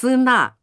斯纳